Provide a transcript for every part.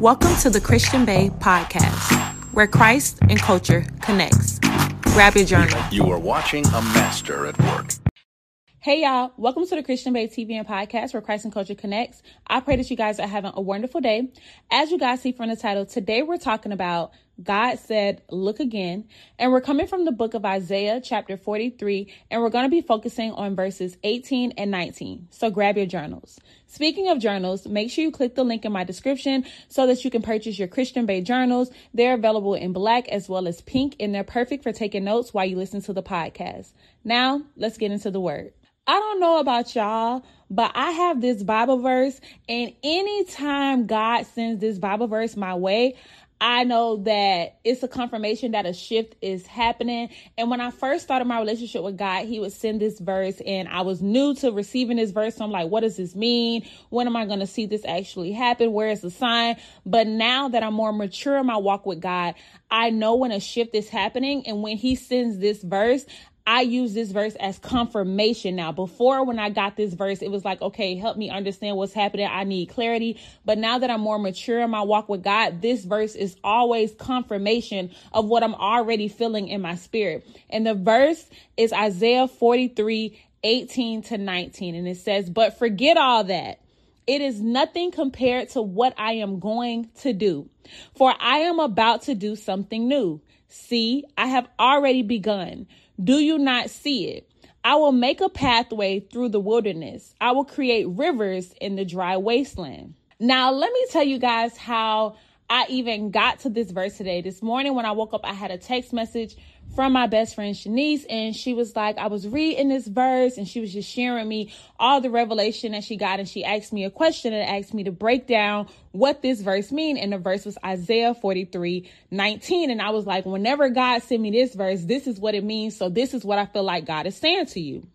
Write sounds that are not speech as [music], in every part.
Welcome to the Christian Bae podcast, where Christ and culture connects. Grab your journal. You are watching a master at work. Hey y'all, welcome to the Christian Bae TV and podcast where Christ and culture connects. I pray that you guys are having a wonderful day. As you guys see from the title, today we're talking about God said, look again. And we're coming from the book of Isaiah, chapter 43, and we're going to be focusing on verses 18 and 19. So grab your journals. Speaking of journals, make sure you click the link in my description so that you can purchase your Christian Bae journals. They're available in black as well as pink, and they're perfect for taking notes while you listen to the podcast. Now, let's get into the word. I don't know about y'all, but I have this Bible verse, and anytime God sends this Bible verse my way, I know that it's a confirmation that a shift is happening. And when I first started my relationship with God, He would send this verse, and I was new to receiving this verse. So I'm like, what does this mean? When am I going to see this actually happen? Where is the sign? But now that I'm more mature in my walk with God, I know when a shift is happening. And when He sends this verse, I use this verse as confirmation now. Before, when I got this verse, it was like, okay, help me understand what's happening. I need clarity. But now that I'm more mature in my walk with God, this verse is always confirmation of what I'm already feeling in my spirit. And the verse is Isaiah 43 18 to 19. And it says, But forget all that. It is nothing compared to what I am going to do. For I am about to do something new. See, I have already begun. Do you not see it? I will make a pathway through the wilderness. I will create rivers in the dry wasteland. Now, let me tell you guys how I even got to this verse today. This morning when I woke up, I had a text message from my best friend Shanice, and she was like, I was reading this verse, and she was just sharing me all the revelation that she got, and she asked me a question and asked me to break down what this verse mean. And the verse was Isaiah 43, 19. And I was like, whenever God sent me this verse, this is what it means. So this is what I feel like God is saying to you.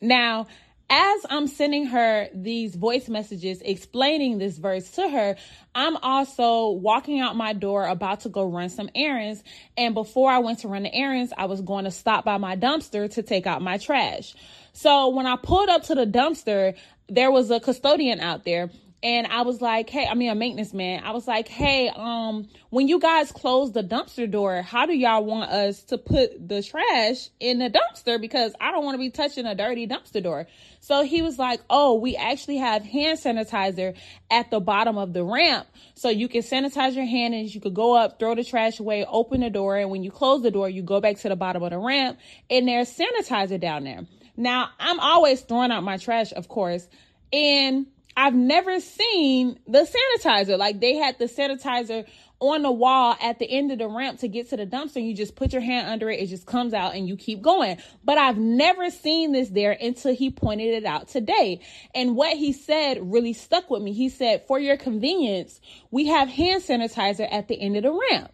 Now, as I'm sending her these voice messages explaining this verse to her, I'm also walking out my door about to go run some errands. And before I went to run the errands, I was going to stop by my dumpster to take out my trash. So when I pulled up to the dumpster, there was a custodian out there and I was like, hey, I mean a maintenance man. I was like, hey, um, when you guys close the dumpster door, how do y'all want us to put the trash in the dumpster? Because I don't want to be touching a dirty dumpster door. So he was like, oh, we actually have hand sanitizer at the bottom of the ramp. So you can sanitize your hand and you could go up, throw the trash away, open the door. And when you close the door, you go back to the bottom of the ramp and there's sanitizer down there. Now, I'm always throwing out my trash, of course. And I've never seen the sanitizer. Like they had the sanitizer on the wall at the end of the ramp to get to the dumpster. You just put your hand under it, it just comes out and you keep going. But I've never seen this there until he pointed it out today. And what he said really stuck with me. He said, For your convenience, we have hand sanitizer at the end of the ramp.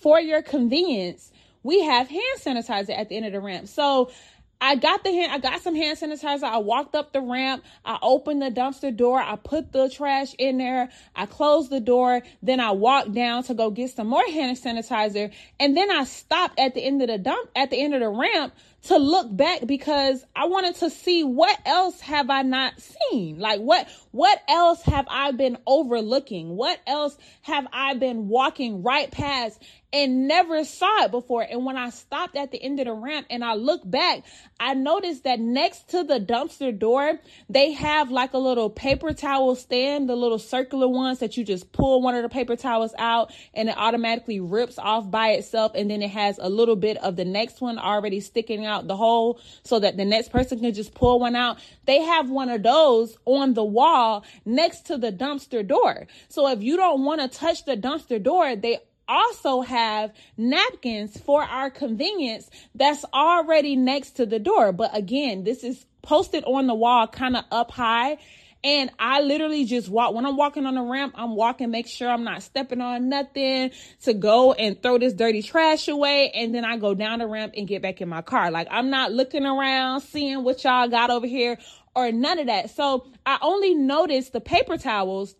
For your convenience, we have hand sanitizer at the end of the ramp. So I got the hand, I got some hand sanitizer. I walked up the ramp. I opened the dumpster door. I put the trash in there. I closed the door. Then I walked down to go get some more hand sanitizer. And then I stopped at the end of the dump, at the end of the ramp to look back because I wanted to see what else have I not seen? Like what what else have I been overlooking? What else have I been walking right past and never saw it before? And when I stopped at the end of the ramp and I looked back, I noticed that next to the dumpster door, they have like a little paper towel stand, the little circular ones that you just pull one of the paper towels out and it automatically rips off by itself and then it has a little bit of the next one already sticking out the hole so that the next person can just pull one out. They have one of those on the wall next to the dumpster door. So if you don't want to touch the dumpster door, they also have napkins for our convenience that's already next to the door. But again, this is posted on the wall kind of up high and I literally just walk when I'm walking on the ramp, I'm walking, make sure I'm not stepping on nothing to go and throw this dirty trash away. And then I go down the ramp and get back in my car. Like I'm not looking around, seeing what y'all got over here or none of that. So I only noticed the paper towels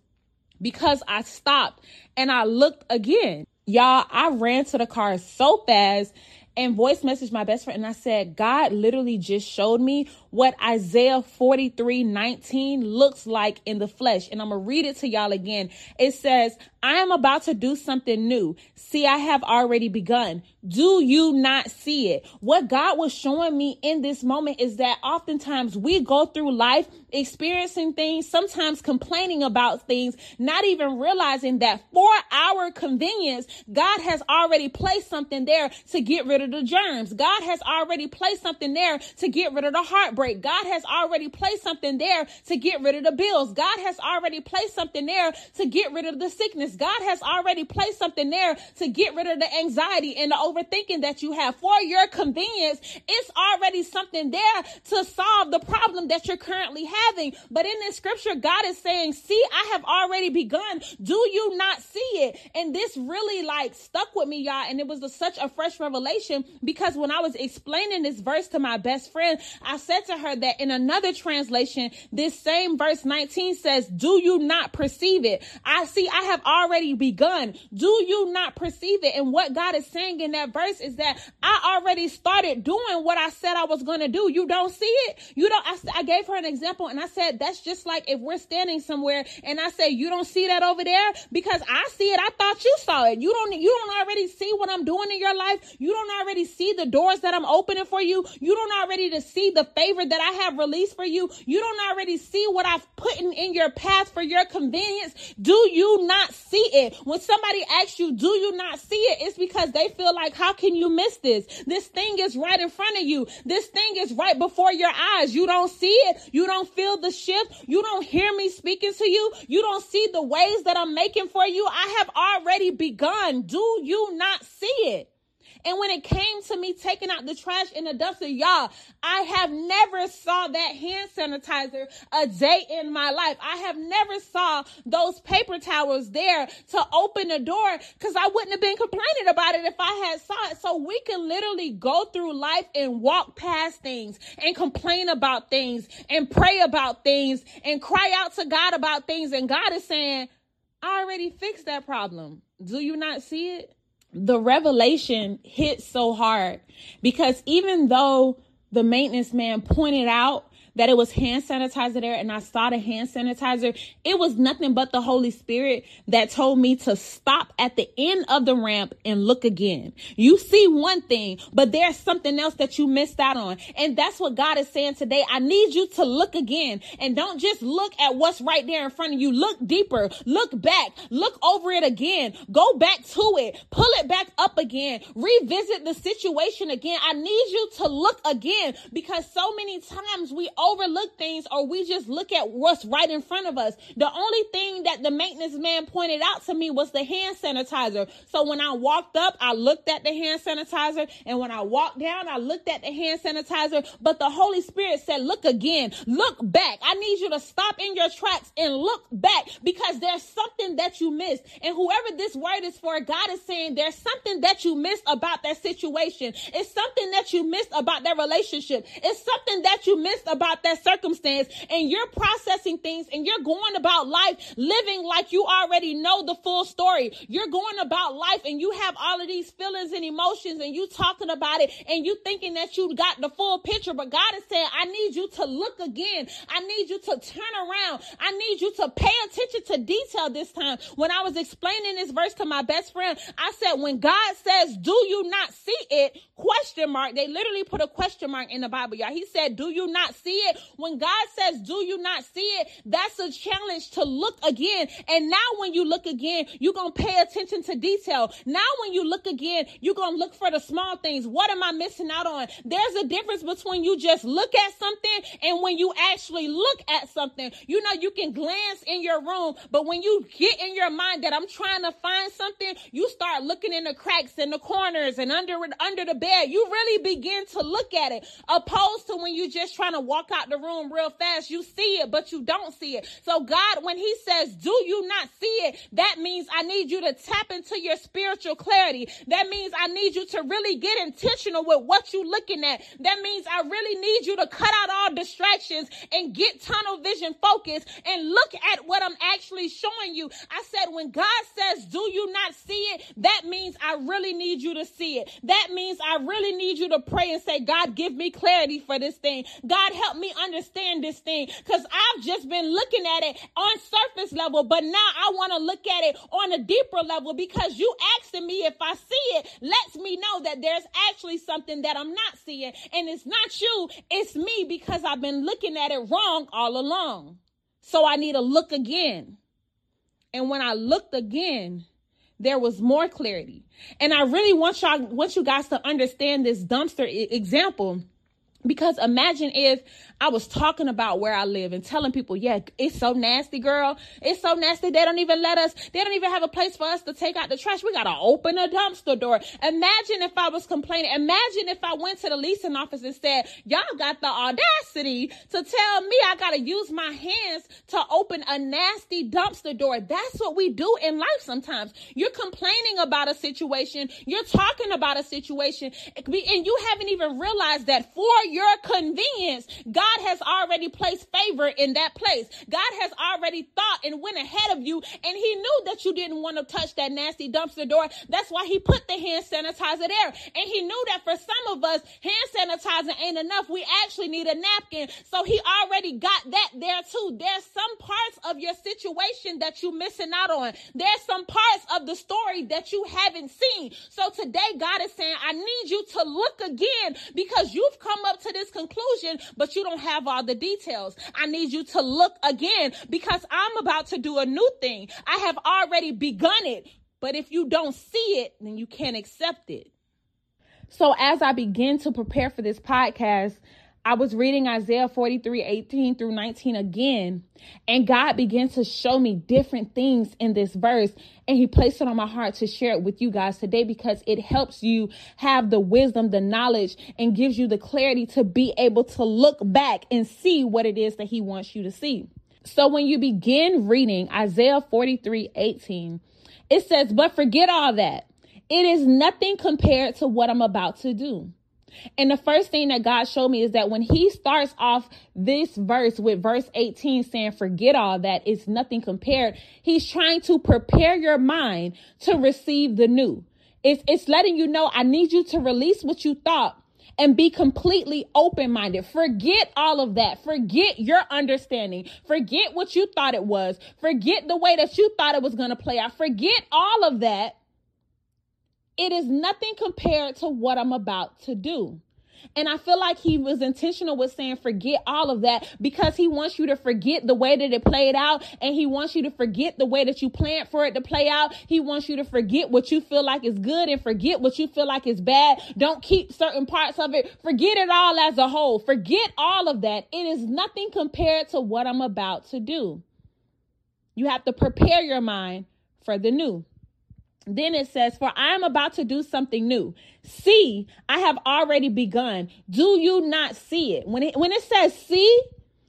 because I stopped and I looked again. Y'all, I ran to the car so fast and voice message my best friend and I said, God literally just showed me what Isaiah 43 19 looks like in the flesh. And I'm going to read it to y'all again. It says, I am about to do something new. See, I have already begun. Do you not see it? What God was showing me in this moment is that oftentimes we go through life experiencing things, sometimes complaining about things, not even realizing that for our convenience, God has already placed something there to get rid of the germs. God has already placed something there to get rid of the heartbreak. God has already placed something there to get rid of the bills. God has already placed something there to get rid of the sickness. God has already placed something there to get rid of the anxiety and the overthinking that you have for your convenience. It's already something there to solve the problem that you're currently having. But in this scripture, God is saying, see, I have already begun. Do you not see it? And this really like stuck with me, y'all. And it was a, such a fresh revelation because when I was explaining this verse to my best friend, I said to her that in another translation, this same verse 19 says, do you not perceive it? I see, I have already begun. Do you not perceive it? And what God is saying in that verse is that I already started doing what I said I was going to do. You don't see it. You don't, I, I gave her an example and I said, that's just like if we're standing somewhere and I say, you don't see that over there because I see it. I thought you saw it. You don't, you don't already see what I'm doing in your life. You don't already see the doors that I'm opening for you. You don't already to see the favor that I have released for you. You don't already see what I've put in, in your path for your convenience. Do you not see it? When somebody asks you, do you not see it? It's because they feel like, how can you miss this? This thing is right in front of you. This thing is right before your eyes. You don't see it. You don't feel the shift. You don't hear me speaking to you. You don't see the ways that I'm making for you. I have already begun. Do you not see it? And when it came to me taking out the trash in the dumpster, y'all, I have never saw that hand sanitizer a day in my life. I have never saw those paper towels there to open the door because I wouldn't have been complaining about it if I had saw it. So we can literally go through life and walk past things and complain about things and pray about things and cry out to God about things. And God is saying, I already fixed that problem. Do you not see it? The revelation hit so hard because even though the maintenance man pointed out that it was hand sanitizer there and I saw the hand sanitizer, it was nothing but the Holy Spirit that told me to stop at the end of the ramp and look again. You see one thing, but there's something else that you missed out on. And that's what God is saying today. I need you to look again and don't just look at what's right there in front of you. Look deeper, look back, look over it again, go back to it, pull it back up again, revisit the situation again. I need you to look again because so many times we overlook things or we just look at what's right in front of us. The only thing that the maintenance man pointed out to me was the hand sanitizer. So when I walked up, I looked at the hand sanitizer. And when I walked down, I looked at the hand sanitizer. But the Holy Spirit said, look again, look back. I need you to stop in your tracks and look back because there's something that you missed. And whoever this word is for, God is saying there's something that you missed about that situation. It's something that you missed about that relationship. It's something that you missed about about that circumstance and you're processing things and you're going about life living like you already know the full story. You're going about life and you have all of these feelings and emotions and you talking about it and you thinking that you got the full picture. But God is saying, I need you to look again. I need you to turn around. I need you to pay attention to detail this time. When I was explaining this verse to my best friend, I said, when God says, do you not see it? Question mark. They literally put a question mark in the Bible, y'all. He said, do you not see it? When God says, do you not see it? That's a challenge to look again. And now when you look again, you're going to pay attention to detail. Now when you look again, you're going to look for the small things. What am I missing out on? There's a difference between you just look at something and when you actually look at something. You know, you can glance in your room, but when you get in your mind that I'm trying to find something, you start looking in the cracks and the corners and under under the bed. You really begin to look at it opposed to when you're just trying to walk walk out the room real fast. You see it, but you don't see it. So God, when he says, do you not see it? That means I need you to tap into your spiritual clarity. That means I need you to really get intentional with what you're looking at. That means I really need you to cut out all distractions and get tunnel vision focus and look at what I'm actually showing you. I said, when God says, do you not see it? That means I really need you to see it. That means I really need you to pray and say, God, give me clarity for this thing. God, help me understand this thing. Cause I've just been looking at it on surface level, but now I want to look at it on a deeper level because you asking me if I see it lets me know that there's actually something that I'm not seeing. And it's not you, it's me because I've been looking at it wrong all along. So I need to look again. And when I looked again, there was more clarity. And I really want y'all want you guys to understand this dumpster example because imagine if I was talking about where I live and telling people, yeah, it's so nasty, girl. It's so nasty. They don't even let us, they don't even have a place for us to take out the trash. We got to open a dumpster door. Imagine if I was complaining. Imagine if I went to the leasing office and said, y'all got the audacity to tell me I got to use my hands to open a nasty dumpster door. That's what we do in life sometimes. You're complaining about a situation. You're talking about a situation and you haven't even realized that for your convenience, God has already placed favor in that place. God has already thought and went ahead of you, and He knew that you didn't want to touch that nasty dumpster door. That's why He put the hand sanitizer there. And He knew that for some of us, hand sanitizer ain't enough. We actually need a napkin. So He already got that there too. There's some parts of your situation that you're missing out on. There's some parts of the story that you haven't seen. So today, God is saying, I need you to look again because you've come up to this conclusion, but you don't have all the details. I need you to look again because I'm about to do a new thing. I have already begun it. But if you don't see it, then you can't accept it. So as I begin to prepare for this podcast, I was reading Isaiah 43 18 through 19 again, and God began to show me different things in this verse. And He placed it on my heart to share it with you guys today because it helps you have the wisdom, the knowledge, and gives you the clarity to be able to look back and see what it is that He wants you to see. So when you begin reading Isaiah 43 18, it says, But forget all that. It is nothing compared to what I'm about to do. And the first thing that God showed me is that when he starts off this verse with verse 18 saying, forget all that, it's nothing compared. He's trying to prepare your mind to receive the new. It's, it's letting you know, I need you to release what you thought and be completely open minded. Forget all of that. Forget your understanding. Forget what you thought it was. Forget the way that you thought it was going to play out. Forget all of that it is nothing compared to what I'm about to do. And I feel like he was intentional with saying forget all of that because he wants you to forget the way that it played out and he wants you to forget the way that you planned for it to play out. He wants you to forget what you feel like is good and forget what you feel like is bad. Don't keep certain parts of it. Forget it all as a whole. Forget all of that. It is nothing compared to what I'm about to do. You have to prepare your mind for the new. Then it says, For I am about to do something new. See, I have already begun. Do you not see it? When it when it says see,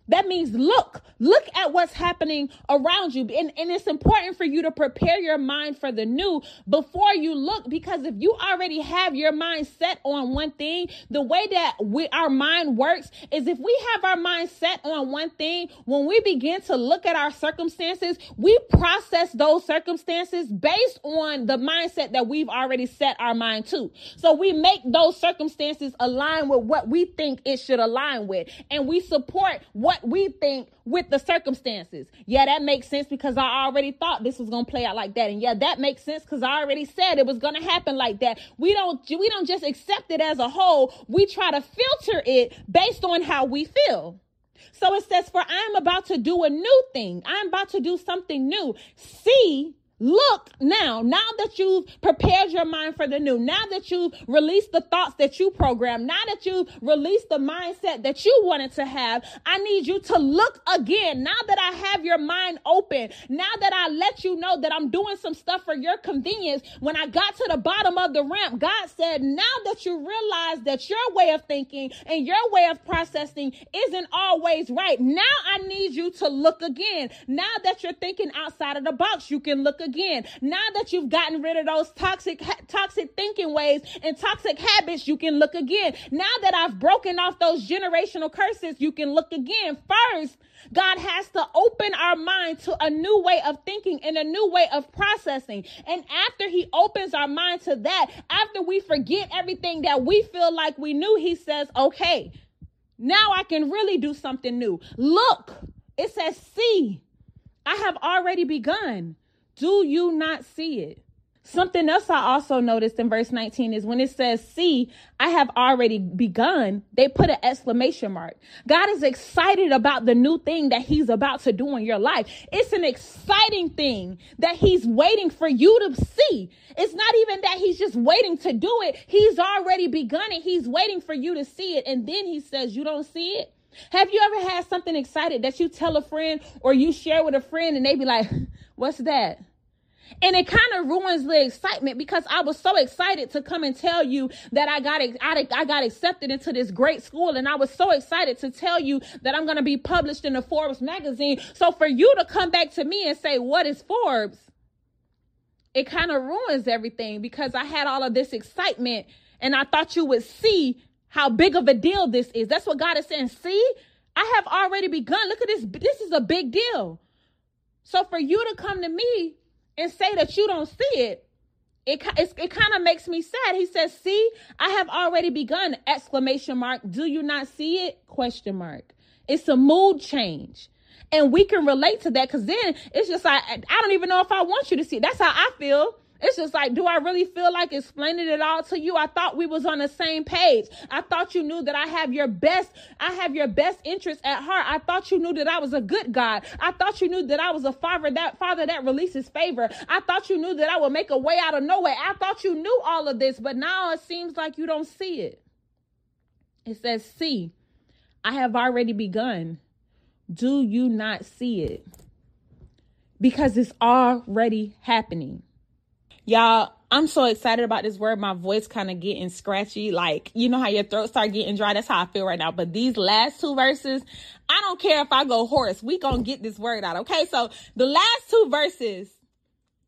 that means look, look at what's happening around you. And, and it's important for you to prepare your mind for the new before you look, because if you already have your mind set on one thing, the way that we, our mind works is if we have our mind set on one thing, when we begin to look at our circumstances, we process those circumstances based on the mindset that we've already set our mind to. So we make those circumstances align with what we think it should align with. And we support what we think with the circumstances. Yeah, that makes sense because I already thought this was going to play out like that. And yeah, that makes sense because I already said it was going to happen like that. We don't we don't just accept it as a whole. We try to filter it based on how we feel. So it says, For I am about to do a new thing. I'm about to do something new. See, Look now, now that you've prepared your mind for the new, now that you've released the thoughts that you programmed, now that you've released the mindset that you wanted to have, I need you to look again. Now that I have your mind open, now that I let you know that I'm doing some stuff for your convenience, when I got to the bottom of the ramp, God said, now that you realize that your way of thinking and your way of processing isn't always right, now I need you to look again. Now that you're thinking outside of the box, you can look again again. Now that you've gotten rid of those toxic, toxic thinking ways and toxic habits, you can look again. Now that I've broken off those generational curses, you can look again. First, God has to open our mind to a new way of thinking and a new way of processing. And after He opens our mind to that, after we forget everything that we feel like we knew, He says, okay, now I can really do something new. Look, it says, see, I have already begun. Do you not see it? Something else I also noticed in verse 19 is when it says, See, I have already begun, they put an exclamation mark. God is excited about the new thing that He's about to do in your life. It's an exciting thing that He's waiting for you to see. It's not even that He's just waiting to do it, He's already begun it. He's waiting for you to see it. And then He says, You don't see it? Have you ever had something excited that you tell a friend or you share with a friend and they be like, [laughs] What's that? And it kind of ruins the excitement because I was so excited to come and tell you that I got I, I got accepted into this great school and I was so excited to tell you that I'm going to be published in the Forbes magazine. So for you to come back to me and say, "What is Forbes?" It kind of ruins everything because I had all of this excitement and I thought you would see how big of a deal this is. That's what God is saying. See, I have already begun. Look at this. This is a big deal. So for you to come to me and say that you don't see it, it, it, it kind of makes me sad. He says, see, I have already begun, exclamation mark. Do you not see it? Question mark. It's a mood change. And we can relate to that because then it's just like, I don't even know if I want you to see it. That's how I feel. It's just like, do I really feel like explaining it all to you? I thought we was on the same page. I thought you knew that I have your best, I have your best interest at heart. I thought you knew that I was a good God. I thought you knew that I was a father that father that releases favor. I thought you knew that I would make a way out of nowhere. I thought you knew all of this, but now it seems like you don't see it. It says, see, I have already begun. Do you not see it? Because it's already happening. Y'all, I'm so excited about this word. My voice kind of getting scratchy. Like, you know how your throat start getting dry? That's how I feel right now. But these last two verses, I don't care if I go hoarse. We gonna get this word out. Okay. So the last two verses,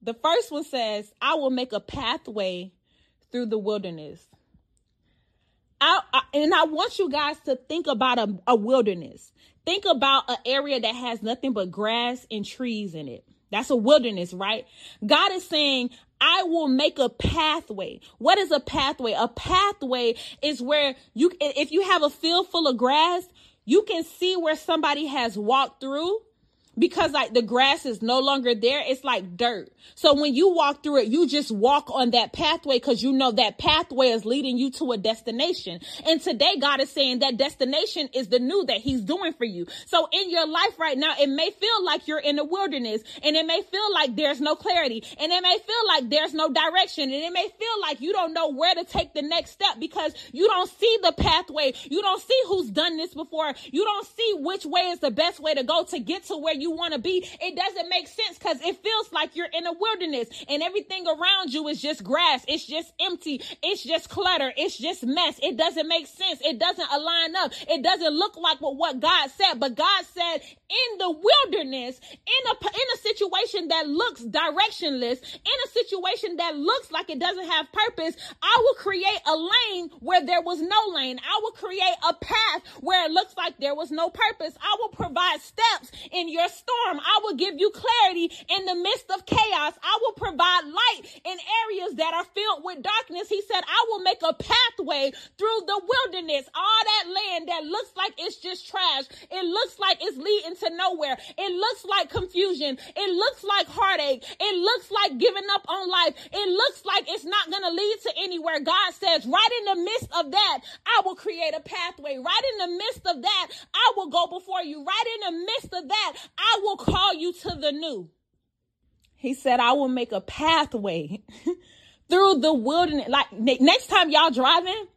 the first one says, I will make a pathway through the wilderness. I, I, and I want you guys to think about a, a wilderness. Think about an area that has nothing but grass and trees in it. That's a wilderness, right? God is saying, I will make a pathway. What is a pathway? A pathway is where you, if you have a field full of grass, you can see where somebody has walked through because like the grass is no longer there it's like dirt. So when you walk through it you just walk on that pathway because you know that pathway is leading you to a destination. And today god is saying that destination is the new that he's doing for you. So in your life right now it may feel like you're in the wilderness and it may feel like there's no clarity and it may feel like there's no direction and it may feel like you don't know where to take the next step because you don't see the pathway. You don't see who's done this before. You don't see which way is the best way to go to get to where you want to be, it doesn't make sense because it feels like you're in a wilderness and everything around you is just grass. It's just empty. It's just clutter. It's just mess. It doesn't make sense. It doesn't align up. It doesn't look like what, what God said. But God said in the wilderness, in a, in a situation that looks directionless, in a situation that looks like it doesn't have purpose, I will create a lane where there was no lane. I will create a path where it looks like there was no purpose. I will provide steps in your storm. I will give you clarity in the midst of chaos. I will provide light in areas that are filled with darkness. He said, I will make a pathway through the wilderness. All that land that looks like it's just trash. It looks like it's leading to nowhere. It looks like confusion. It looks like heartache. It looks like giving up on life. It looks like it's not going to lead to anywhere. God says, right in the midst of that, I will create a pathway. Right in the midst of that, I will go before you. Right in the midst of that, I will call you to the new. He said, I will make a pathway [laughs] through the wilderness. Like next time y'all driving,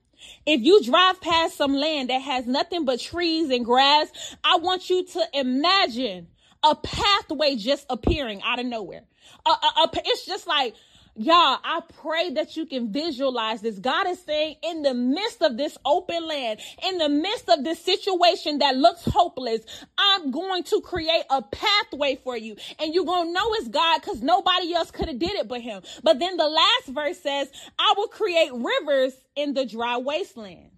if you drive past some land that has nothing but trees and grass, I want you to imagine a pathway just appearing out of nowhere. A, a, a, it's just like Y'all, I pray that you can visualize this. God is saying, in the midst of this open land, in the midst of this situation that looks hopeless, I'm going to create a pathway for you. And you're going to know it's God because nobody else could have did it but him. But then the last verse says, I will create rivers in the dry wasteland.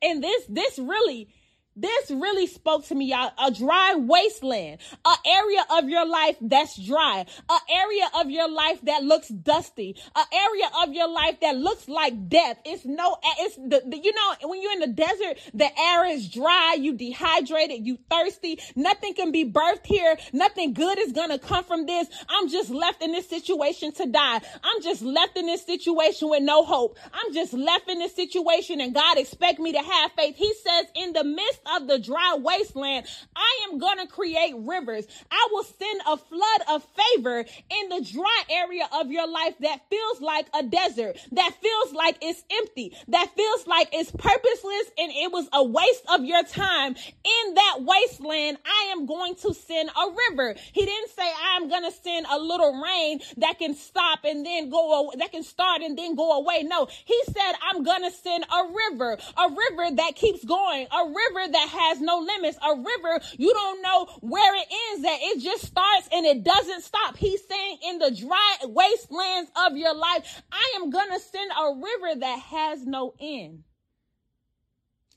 And this, this really, this really spoke to me, y'all. A dry wasteland, a area of your life that's dry, a area of your life that looks dusty, a area of your life that looks like death. It's no, it's the, the, you know, when you're in the desert, the air is dry, you dehydrated, you thirsty. Nothing can be birthed here. Nothing good is to come from this. I'm just left in this situation to die. I'm just left in this situation with no hope. I'm just left in this situation and God expect me to have faith. He says in the midst of the dry wasteland, I am going to create rivers. I will send a flood of favor in the dry area of your life that feels like a desert, that feels like it's empty, that feels like it's purposeless and it was a waste of your time. In that wasteland, I am going to send a river. He didn't say I'm going to send a little rain that can stop and then go, that can start and then go away. No, he said I'm going to send a river, a river that keeps going, a river that has no limits. A river, you don't know where it ends at. It just starts and it doesn't stop. He's saying in the dry wastelands of your life, I am going to send a river that has no end.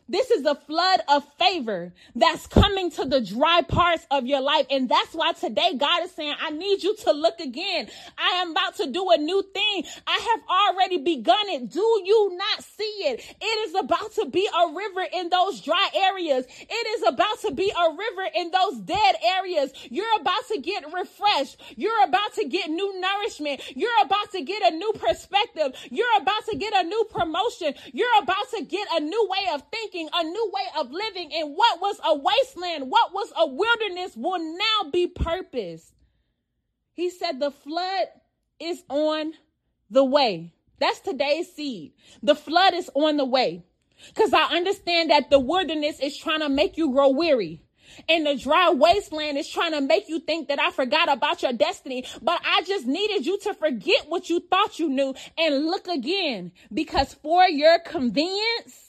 This is a flood of favor that's coming to the dry parts of your life. And that's why today God is saying, I need you to look again. I am about to do a new thing. I have already begun it. Do you not see it? It is about to be a river in those dry areas. It is about to be a river in those dead areas. You're about to get refreshed. You're about to get new nourishment. You're about to get a new perspective. You're about to get a new promotion. You're about to get a new way of thinking a new way of living. And what was a wasteland, what was a wilderness, will now be purpose. He said the flood is on the way. That's today's seed. The flood is on the way. Because I understand that the wilderness is trying to make you grow weary. And the dry wasteland is trying to make you think that I forgot about your destiny. But I just needed you to forget what you thought you knew and look again. Because for your convenience,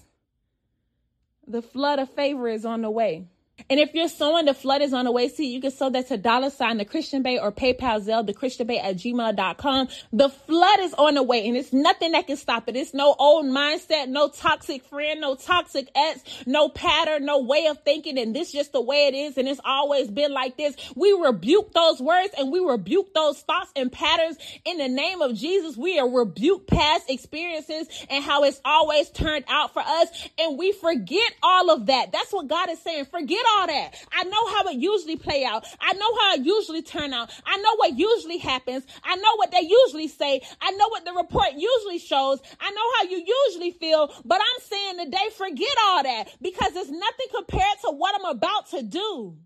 the flood of favor is on the way. And if you're sowing, the flood is on the way. See, you can sow that to dollar sign the Christian Bae or PayPal Zelle, the Christian Bae at gmail.com. The flood is on the way and it's nothing that can stop it. It's no old mindset, no toxic friend, no toxic ex, no pattern, no way of thinking. And this just the way it is. And it's always been like this. We rebuke those words and we rebuke those thoughts and patterns in the name of Jesus. We are rebuke past experiences and how it's always turned out for us. And we forget all of that. That's what God is saying. Forget all that. I know how it usually play out. I know how it usually turn out. I know what usually happens. I know what they usually say. I know what the report usually shows. I know how you usually feel, but I'm saying today, forget all that because it's nothing compared to what I'm about to do.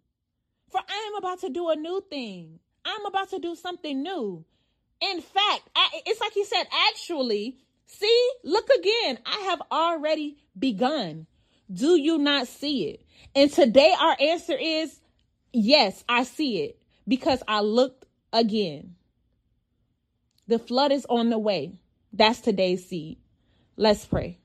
For I am about to do a new thing. I'm about to do something new. In fact, I, it's like he said, actually, see, look again. I have already begun. Do you not see it? And today our answer is yes, I see it because I looked again. The flood is on the way. That's today's seed. Let's pray.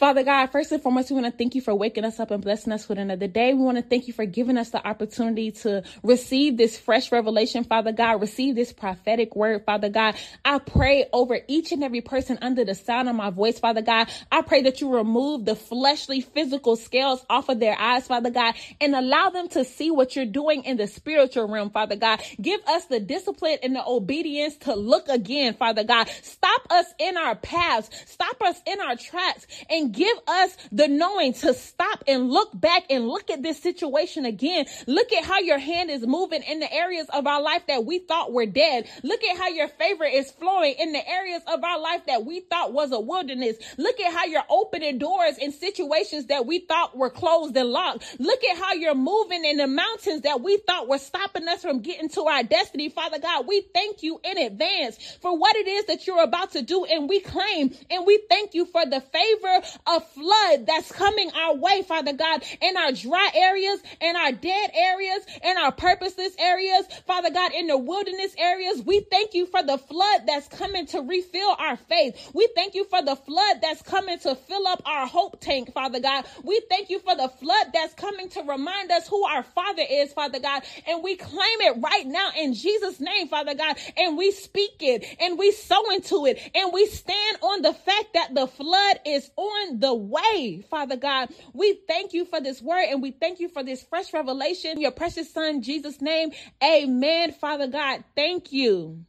Father God, first and foremost, we want to thank you for waking us up and blessing us with another day. We want to thank you for giving us the opportunity to receive this fresh revelation, Father God, receive this prophetic word, Father God. I pray over each and every person under the sound of my voice, Father God. I pray that you remove the fleshly, physical scales off of their eyes, Father God, and allow them to see what you're doing in the spiritual realm, Father God. Give us the discipline and the obedience to look again, Father God. Stop us in our paths, stop us in our tracks, and give us the knowing to stop and look back and look at this situation again. Look at how your hand is moving in the areas of our life that we thought were dead. Look at how your favor is flowing in the areas of our life that we thought was a wilderness. Look at how you're opening doors in situations that we thought were closed and locked. Look at how you're moving in the mountains that we thought were stopping us from getting to our destiny. Father God, we thank you in advance for what it is that you're about to do and we claim and we thank you for the favor of flood that's coming our way, Father God, in our dry areas, in our dead areas, in our purposeless areas, Father God, in the wilderness areas. We thank you for the flood that's coming to refill our faith. We thank you for the flood that's coming to fill up our hope tank, Father God. We thank you for the flood that's coming to remind us who our Father is, Father God. And we claim it right now in Jesus' name, Father God. And we speak it and we sow into it and we stand on the fact that the flood is on the way, Father God. We thank you for this word and we thank you for this fresh revelation. Your precious son, Jesus' name. Amen, Father God. Thank you.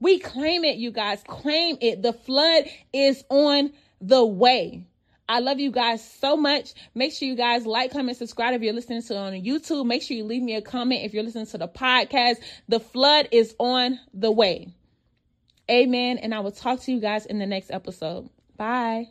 We claim it, you guys. Claim it. The flood is on the way. I love you guys so much. Make sure you guys like, comment, subscribe if you're listening to on YouTube. Make sure you leave me a comment if you're listening to the podcast. The flood is on the way. Amen. And I will talk to you guys in the next episode. Bye.